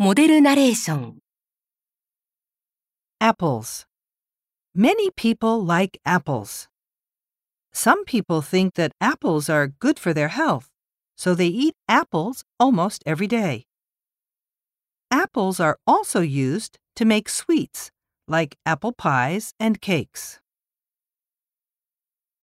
モデルナレーション Apples. Many people like apples. Some people think that apples are good for their health, so they eat apples almost every day. Apples are also used to make sweets, like apple pies and cakes.